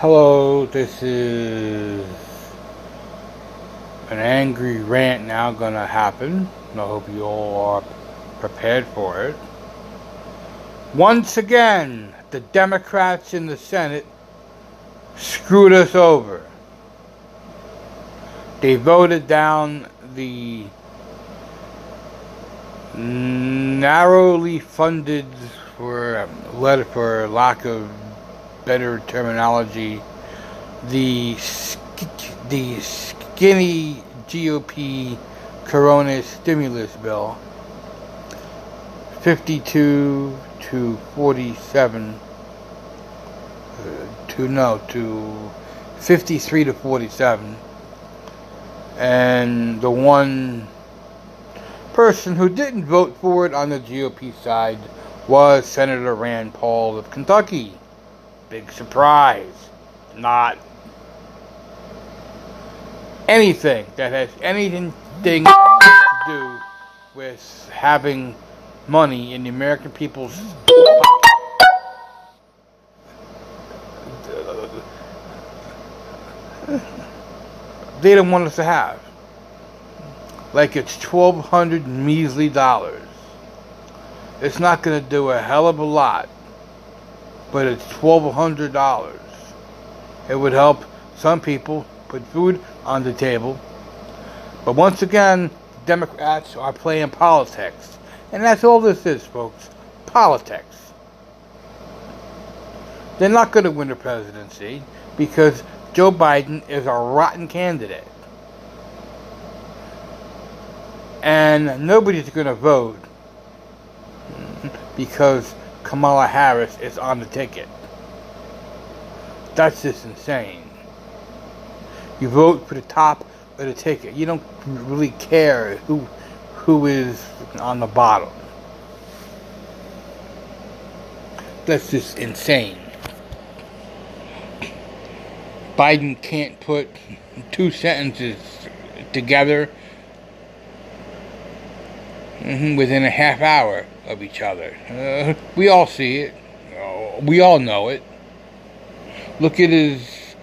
Hello, this is an angry rant now gonna happen. I hope you all are prepared for it. Once again, the Democrats in the Senate screwed us over. They voted down the narrowly funded for um, letter for lack of better terminology, the the skinny GOP Corona stimulus bill, 52 to 47, uh, to no to 53 to 47, and the one person who didn't vote for it on the GOP side was Senator Rand Paul of Kentucky. Big surprise. Not anything that has anything to do with having money in the American people's they don't want us to have. Like it's twelve hundred measly dollars. It's not gonna do a hell of a lot but it's $1,200. It would help some people put food on the table. But once again, Democrats are playing politics. And that's all this is, folks. Politics. They're not going to win the presidency because Joe Biden is a rotten candidate. And nobody's going to vote because Kamala Harris is on the ticket. That's just insane. You vote for the top of the ticket. You don't really care who who is on the bottom. That's just insane. Biden can't put two sentences together mm-hmm, within a half hour of each other. Uh, we all see it. Uh, we all know it. Look at his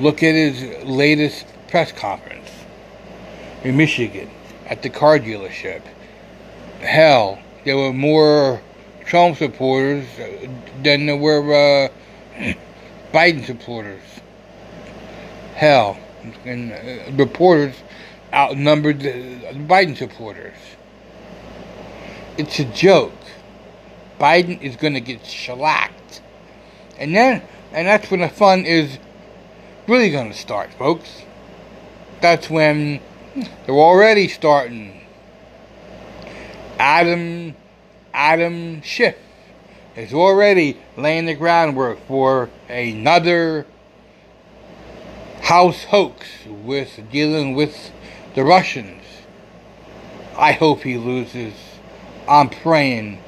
look at his latest press conference in Michigan at the car dealership. Hell, there were more Trump supporters than there were uh, Biden supporters. Hell, and uh, reporters outnumbered the Biden supporters. It's a joke. Biden is going to get shellacked. And then, and that's when the fun is really going to start, folks. That's when they're already starting. Adam, Adam Schiff is already laying the groundwork for another house hoax with dealing with the Russians. I hope he loses. I'm praying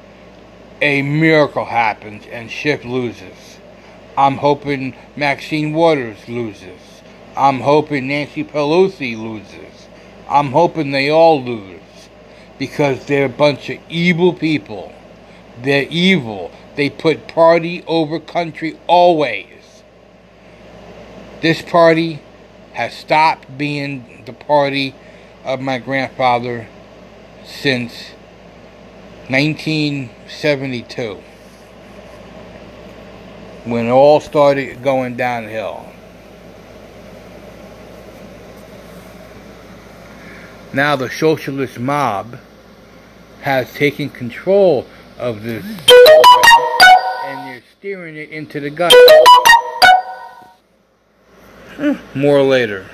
a miracle happens and Schiff loses. I'm hoping Maxine Waters loses. I'm hoping Nancy Pelosi loses. I'm hoping they all lose because they're a bunch of evil people. They're evil. They put party over country always. This party has stopped being the party of my grandfather since 1972 when it all started going downhill. Now the socialist mob has taken control of this and they're steering it into the gut. More later.